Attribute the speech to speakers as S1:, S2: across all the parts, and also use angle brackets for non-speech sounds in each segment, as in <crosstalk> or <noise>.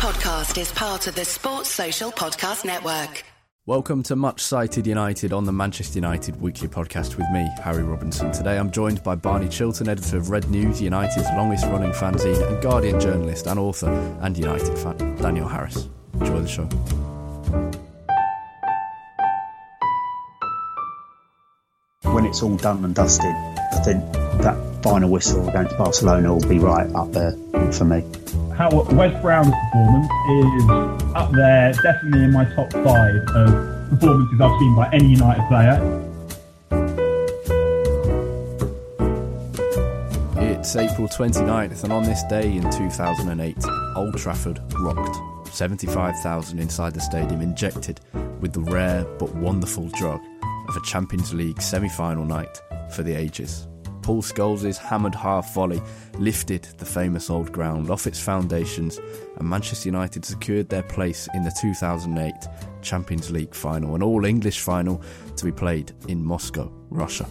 S1: podcast is part of the Sports Social Podcast Network.
S2: Welcome to Much Cited United on the Manchester United Weekly Podcast with me, Harry Robinson. Today I'm joined by Barney Chilton, editor of Red News, United's longest running fanzine, and Guardian journalist and author and United fan, Daniel Harris. Enjoy the show.
S3: When it's all done and dusted, I think that final whistle against Barcelona will be right up there for me.
S4: How Wes Brown's performance is up there, definitely in my top five of performances I've seen by any United player.
S2: It's April 29th, and on this day in 2008, Old Trafford rocked. 75,000 inside the stadium injected with the rare but wonderful drug of a Champions League semi final night for the ages. Paul Scholes' hammered half volley lifted the famous old ground off its foundations, and Manchester United secured their place in the 2008 Champions League final, an all English final to be played in Moscow, Russia.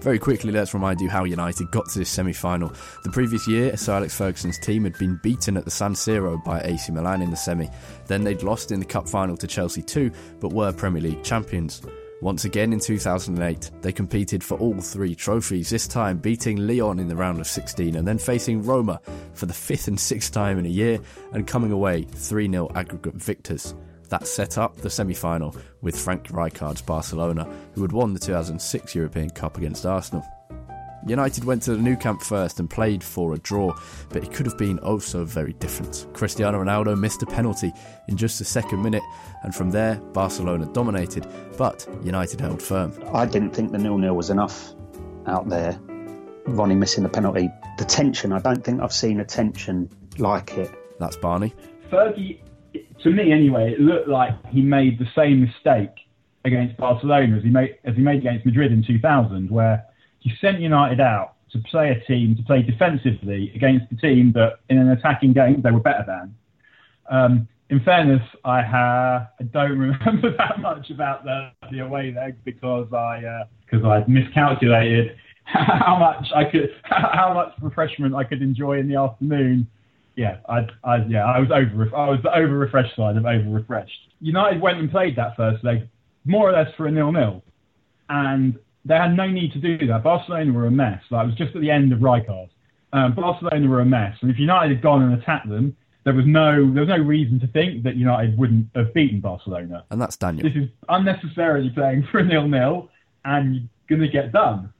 S2: Very quickly, let's remind you how United got to this semi final. The previous year, Sir Alex Ferguson's team had been beaten at the San Siro by AC Milan in the semi. Then they'd lost in the Cup final to Chelsea too, but were Premier League champions. Once again in 2008, they competed for all three trophies, this time beating Lyon in the round of 16 and then facing Roma for the fifth and sixth time in a year and coming away 3 0 aggregate victors. That set up the semi final with Frank Rijkaard's Barcelona, who had won the 2006 European Cup against Arsenal. United went to the Nou Camp first and played for a draw, but it could have been oh so very different. Cristiano Ronaldo missed a penalty in just the second minute, and from there, Barcelona dominated, but United held firm.
S3: I didn't think the nil-nil was enough out there. Ronnie missing the penalty. The tension, I don't think I've seen a tension like it.
S2: That's Barney.
S4: Fergie, to me anyway, it looked like he made the same mistake against Barcelona as he made as he made against Madrid in 2000, where he sent United out to play a team to play defensively against a team that in an attacking game they were better than. Um, in fairness, I ha- I don't remember <laughs> that much about the, the away leg because I because uh, I miscalculated how much I could <laughs> how much refreshment I could enjoy in the afternoon. Yeah, I, I yeah I was over I was the over refreshed side of over refreshed. United went and played that first leg more or less for a nil nil, and they had no need to do that. Barcelona were a mess. Like, it was just at the end of Rijkaard. Um, Barcelona were a mess, and if United had gone and attacked them, there was no there was no reason to think that United wouldn't have beaten Barcelona.
S2: And that's Daniel.
S4: This is unnecessarily playing <laughs> for a nil nil, and you're going to get done.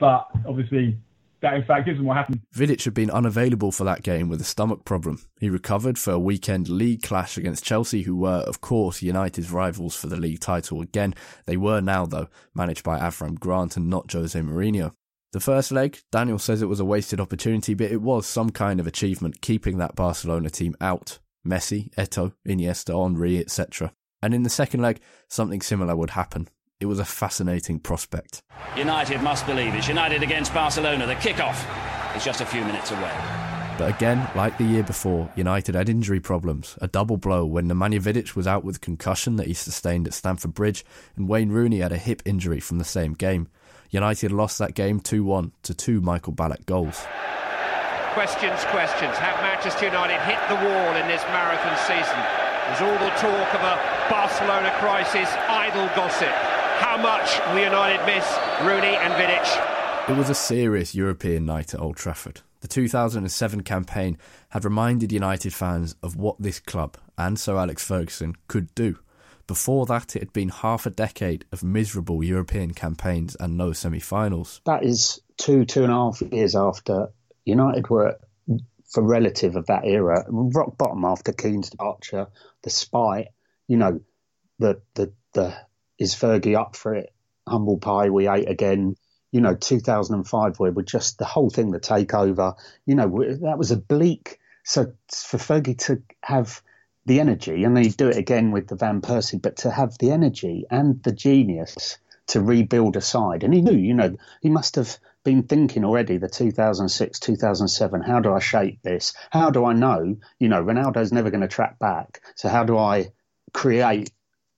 S4: But obviously, that in fact isn't what happened.
S2: Vidic had been unavailable for that game with a stomach problem. He recovered for a weekend league clash against Chelsea, who were, of course, United's rivals for the league title again. They were now, though, managed by Avram Grant and not Jose Mourinho. The first leg, Daniel says it was a wasted opportunity, but it was some kind of achievement keeping that Barcelona team out. Messi, Eto'o, Iniesta, Henry, etc. And in the second leg, something similar would happen. It was a fascinating prospect.
S5: United must believe it's United against Barcelona. The kickoff is just a few minutes away.
S2: But again, like the year before, United had injury problems. A double blow when Nemanja Vidic was out with concussion that he sustained at Stamford Bridge, and Wayne Rooney had a hip injury from the same game. United lost that game 2 1 to two Michael Ballack goals.
S6: Questions, questions. Have Manchester United hit the wall in this marathon season? There's all the talk of a Barcelona crisis, idle gossip. How much will United miss Rooney and Vidic?
S2: It was a serious European night at Old Trafford. The 2007 campaign had reminded United fans of what this club and Sir Alex Ferguson could do. Before that, it had been half a decade of miserable European campaigns and no semi finals.
S3: That is two, two and a half years after United were, for relative of that era, rock bottom after Keane's departure, despite, you know, the, the, the is Fergie up for it? Humble pie, we ate again. You know, 2005, where we're just the whole thing, the takeover. You know, that was a bleak. So for Fergie to have the energy, and he'd do it again with the Van Persie, but to have the energy and the genius to rebuild a side, and he knew, you know, he must have been thinking already the 2006, 2007, how do I shape this? How do I know, you know, Ronaldo's never going to track back. So how do I create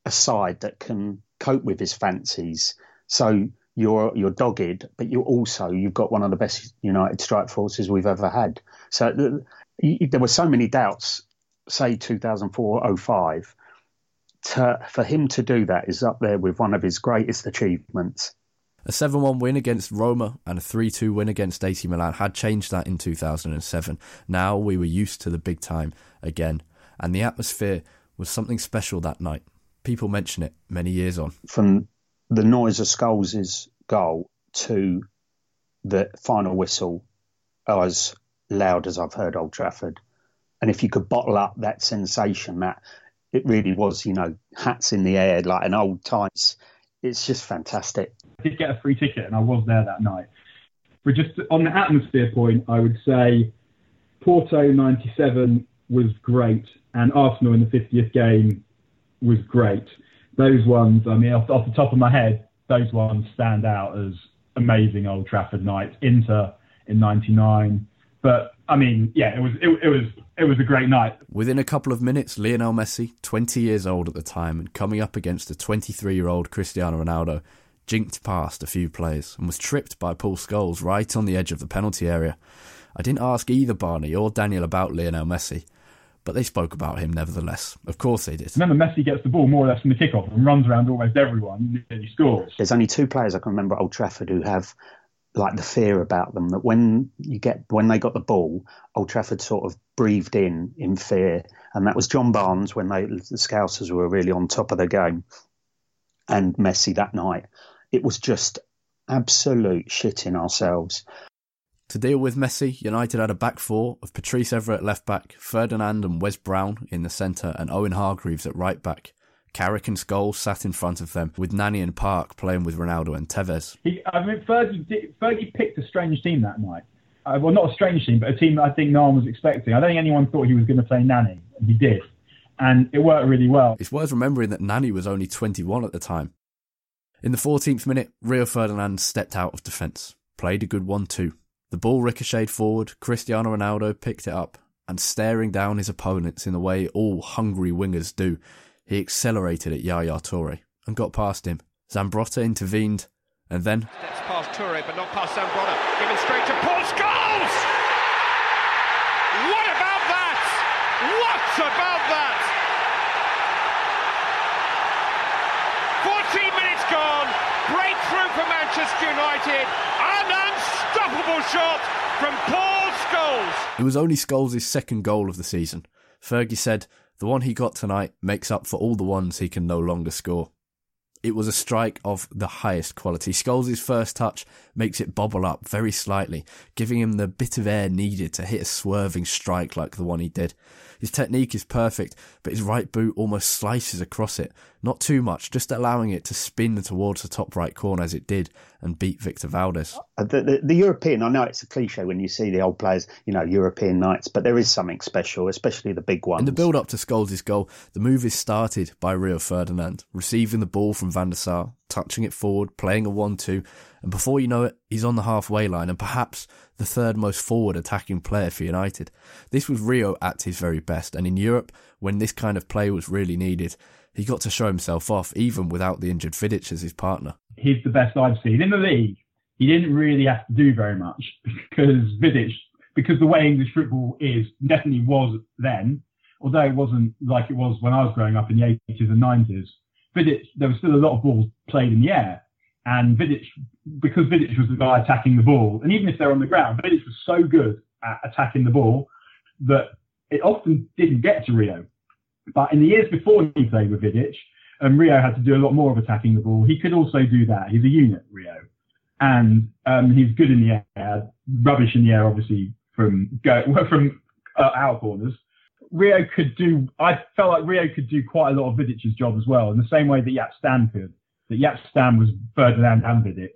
S3: a side that can cope with his fancies. So you're you're dogged, but you also you've got one of the best United strike forces we've ever had. So uh, you, there were so many doubts say 2004 05, to, for him to do that is up there with one of his greatest achievements.
S2: A 7 1 win against Roma and a 3 2 win against AC Milan had changed that in 2007. Now we were used to the big time again, and the atmosphere was something special that night. People mention it many years on.
S3: From the noise of Scholes' goal to the final whistle, as loud as I've heard Old Trafford. And if you could bottle up that sensation, that it really was, you know, hats in the air like an old times. It's just fantastic.
S4: I did get a free ticket and I was there that night. But just on the atmosphere point, I would say Porto 97 was great and Arsenal in the 50th game was great. Those ones, I mean, off, off the top of my head, those ones stand out as amazing Old Trafford nights. Inter in '99, but I mean, yeah, it was it, it, was it was a great night.
S2: Within a couple of minutes, Lionel Messi, 20 years old at the time, and coming up against a 23-year-old Cristiano Ronaldo, jinked past a few players and was tripped by Paul Scholes right on the edge of the penalty area. I didn't ask either Barney or Daniel about Lionel Messi, but they spoke about him nevertheless. Of course they did.
S4: Remember, Messi gets the ball more or less from the kickoff and runs around almost everyone and he scores.
S3: There's only two players I can remember at Old Trafford who have like the fear about them that when you get when they got the ball, Old Trafford sort of breathed in in fear, and that was John Barnes when they the Scousers were really on top of the game, and Messi that night. It was just absolute shitting ourselves.
S2: To deal with Messi, United had a back four of Patrice Evra at left back, Ferdinand and Wes Brown in the centre, and Owen Hargreaves at right back. Carrick and Scholes sat in front of them, with Nani and Park playing with Ronaldo and Tevez.
S4: He, I mean, Fergie, did, Fergie picked a strange team that night. Uh, well, not a strange team, but a team that I think no one was expecting. I don't think anyone thought he was going to play Nani, and he did. And it worked really well.
S2: It's worth remembering that Nani was only 21 at the time. In the 14th minute, Rio Ferdinand stepped out of defence, played a good one too. The ball ricocheted forward, Cristiano Ronaldo picked it up, and staring down his opponents in the way all hungry wingers do, he accelerated at Yaya Toure and got past him. Zambrotta intervened, and then.
S6: Steps past Toure, but not past Zambrotta. Given straight to Paul Scholes! What about that? What about that? 14 minutes gone. Breakthrough for Manchester United. An unstoppable shot from Paul Scholes.
S2: It was only Scholes' second goal of the season. Fergie said, the one he got tonight makes up for all the ones he can no longer score. It was a strike of the highest quality. Scholes' first touch makes it bobble up very slightly, giving him the bit of air needed to hit a swerving strike like the one he did. His technique is perfect, but his right boot almost slices across it. Not too much, just allowing it to spin towards the top right corner as it did and beat Victor Valdes.
S3: Uh, the, the, the, European, I know it's a cliche when you see the old players, you know, European nights, but there is something special, especially the big ones.
S2: In the build up to Scholes' goal, the move is started by Rio Ferdinand, receiving the ball from Van der Sar, touching it forward, playing a 1 2, and before you know it, he's on the halfway line and perhaps the third most forward attacking player for United. This was Rio at his very best, and in Europe, when this kind of play was really needed, he got to show himself off, even without the injured Vidic as his partner.
S4: He's the best I've seen. In the league, he didn't really have to do very much <laughs> because Vidic, because the way English football is, definitely was then, although it wasn't like it was when I was growing up in the 80s and 90s. Vidic, there was still a lot of balls played in the air. And Vidic, because Vidic was the guy attacking the ball, and even if they're on the ground, Vidic was so good at attacking the ball that it often didn't get to Rio. But in the years before he played with Vidic, and Rio had to do a lot more of attacking the ball, he could also do that. He's a unit, Rio. And um, he's good in the air, rubbish in the air, obviously, from go, <laughs> from uh, our corners. Rio could do, I felt like Rio could do quite a lot of Vidic's job as well, in the same way that Jaap Stam could that Jaap Stam was Ferdinand and Vidic.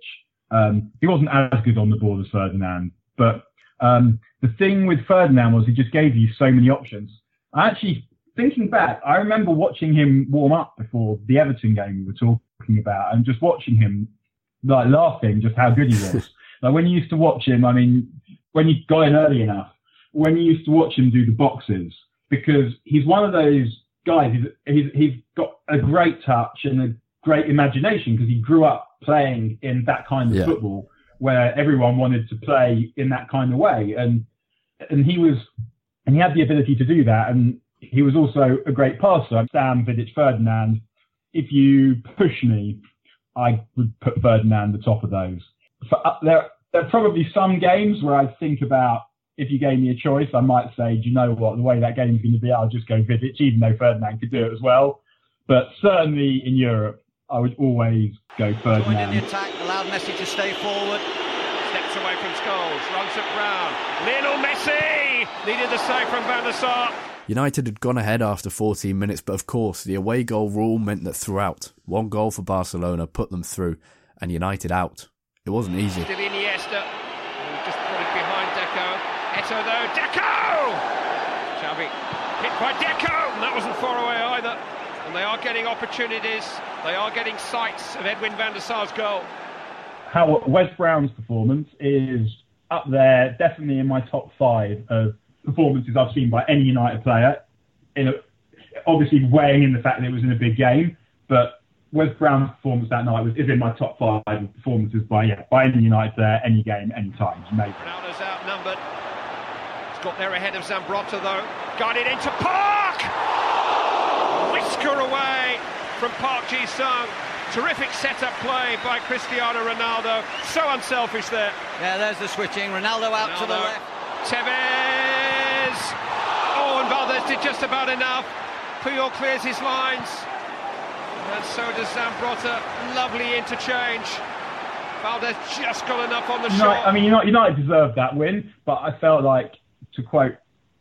S4: Um, he wasn't as good on the ball as Ferdinand, but um, the thing with Ferdinand was he just gave you so many options. I actually, thinking back, I remember watching him warm up before the Everton game we were talking about, and just watching him like laughing just how good he <laughs> was. like when you used to watch him, I mean, when you got in early enough, when you used to watch him do the boxes, because he's one of those guys. He's, he's, he's got a great touch and a great imagination because he grew up playing in that kind of yeah. football where everyone wanted to play in that kind of way. And, and he was, and he had the ability to do that. And he was also a great passer. Stam Vidic Ferdinand. If you push me, I would put Ferdinand at the top of those. For, uh, there, there are probably some games where I think about if you gave me a choice, I might say, do you know what, the way that game's going to be, I'll just go Vidic, even though Ferdinand could do it as well. But certainly in Europe, I would always go Ferdinand. Joined
S6: in the attack, allowed Messi to stay forward. Steps away from Scholes, runs at Brown. Lionel Messi needed the save from Van der Sar.
S2: United had gone ahead after 14 minutes, but of course, the away goal rule meant that throughout, one goal for Barcelona put them through, and United out. It wasn't easy.
S6: Still Iniesta, just put it behind Deco. Eto'o though, Deco! Xavi hit by Deco, and that wasn't far away either. And they are getting opportunities, they are getting sights of Edwin van der Sar's goal.
S4: How Wes Brown's performance is up there, definitely in my top five of performances I've seen by any United player. In a, obviously weighing in the fact that it was in a big game, but Wes Brown's performance that night was is in my top five performances by yeah by any United player, any game, any time.
S6: Amazing. Ronaldo's outnumbered. He's got there ahead of Zambrotta though. Guided into Park. Whisker away from Park Ji Sung. Terrific setup play by Cristiano Ronaldo. So unselfish there.
S7: Yeah, there's the switching. Ronaldo out Ronaldo. to the left.
S6: Tevez! Oh, and Valdes did just about enough. Puyol clears his lines. And so does Zambrotta. Lovely interchange. Valdes just got enough on the
S4: United,
S6: shot.
S4: I mean, United, United deserved that win, but I felt like, to quote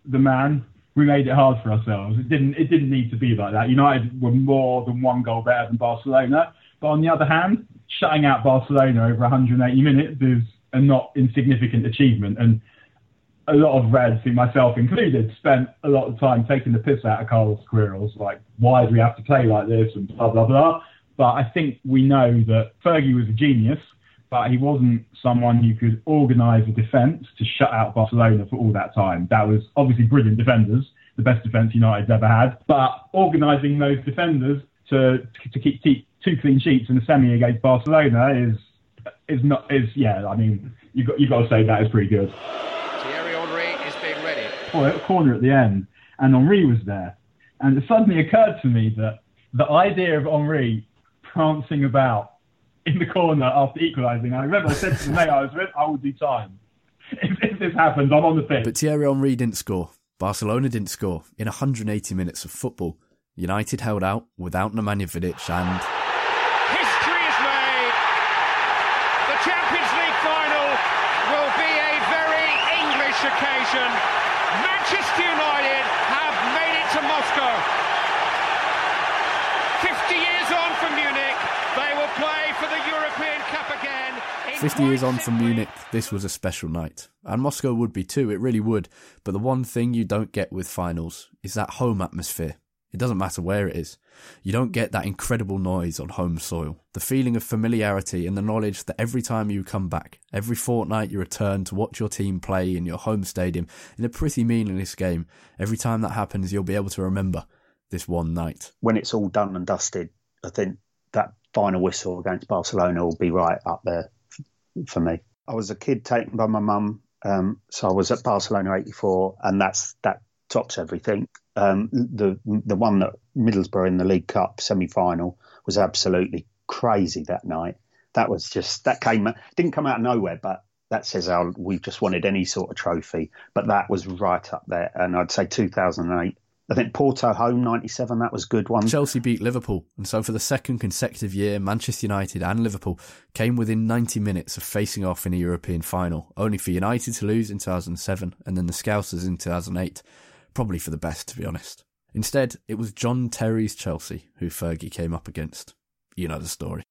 S4: the man, we made it hard for ourselves. It didn't. It didn't need to be like that. United were more than one goal better than Barcelona. But on the other hand, shutting out Barcelona over 180 minutes is a not insignificant achievement. And a lot of Reds, myself included, spent a lot of time taking the piss out of Carlos Queiroz, like, why do we have to play like this and blah, blah, blah. But I think we know that Fergie was a genius, but he wasn't someone who could organise a defence to shut out Barcelona for all that time. That was obviously brilliant defenders, the best defence United's ever had, but organising those defenders to, to keep, keep two clean sheets in the semi against Barcelona is is not is yeah. I mean, you got you got to say that is pretty good corner at the end, and Henry was there. And it suddenly occurred to me that the idea of Henry prancing about in the corner after equalising, I remember I said to the mate I was with, I will do time. If, if this happens, I'm on the pitch.
S2: But Thierry Henry didn't score. Barcelona didn't score. In 180 minutes of football, United held out without Nemanja Vidic and
S6: History is made. The Champions League final will be a very English occasion. Manchester United have made it to Moscow. 50 years on from Munich, they will play for the European Cup again.
S2: 50 years on from Munich, this was a special night. And Moscow would be too, it really would. But the one thing you don't get with finals is that home atmosphere. It doesn't matter where it is. You don't get that incredible noise on home soil, the feeling of familiarity and the knowledge that every time you come back, every fortnight you return to watch your team play in your home stadium in a pretty meaningless game, every time that happens you'll be able to remember this one night.
S3: When it's all done and dusted, I think that final whistle against Barcelona will be right up there for me. I was a kid taken by my mum, um, so I was at Barcelona '84, and that's that tops everything. Um, the the one that Middlesbrough in the League Cup semi final was absolutely crazy that night. That was just that came didn't come out of nowhere, but that says how we just wanted any sort of trophy. But that was right up there, and I'd say 2008. I think Porto home 97, that was good one.
S2: Chelsea beat Liverpool, and so for the second consecutive year, Manchester United and Liverpool came within 90 minutes of facing off in a European final, only for United to lose in 2007 and then the Scousers in 2008. Probably for the best, to be honest. Instead, it was John Terry's Chelsea who Fergie came up against. You know the story.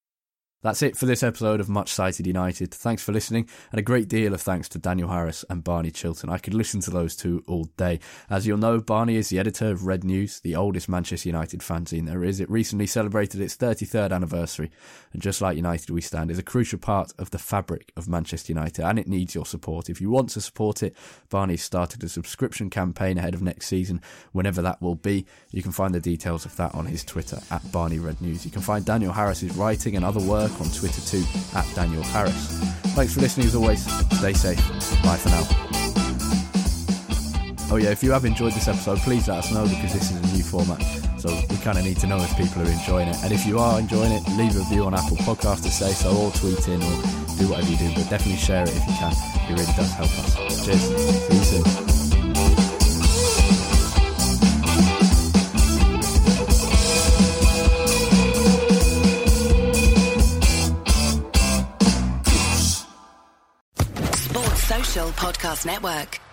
S2: That's it for this episode of Much Cited United. Thanks for listening, and a great deal of thanks to Daniel Harris and Barney Chilton. I could listen to those two all day. As you'll know, Barney is the editor of Red News, the oldest Manchester United fanzine there is. It recently celebrated its 33rd anniversary, and just like United We Stand, is a crucial part of the fabric of Manchester United, and it needs your support. If you want to support it, Barney started a subscription campaign ahead of next season, whenever that will be. You can find the details of that on his Twitter at Barney Red News. You can find Daniel Harris's writing and other work on Twitter too at Daniel Harris. Thanks for listening as always. Stay safe. Bye for now. Oh yeah, if you have enjoyed this episode, please let us know because this is a new format. So we kind of need to know if people are enjoying it. And if you are enjoying it, leave a review on Apple Podcast to say so, or tweet in, or do whatever you do. But definitely share it if you can. It really does help us. Cheers. See you soon.
S1: Podcast Network.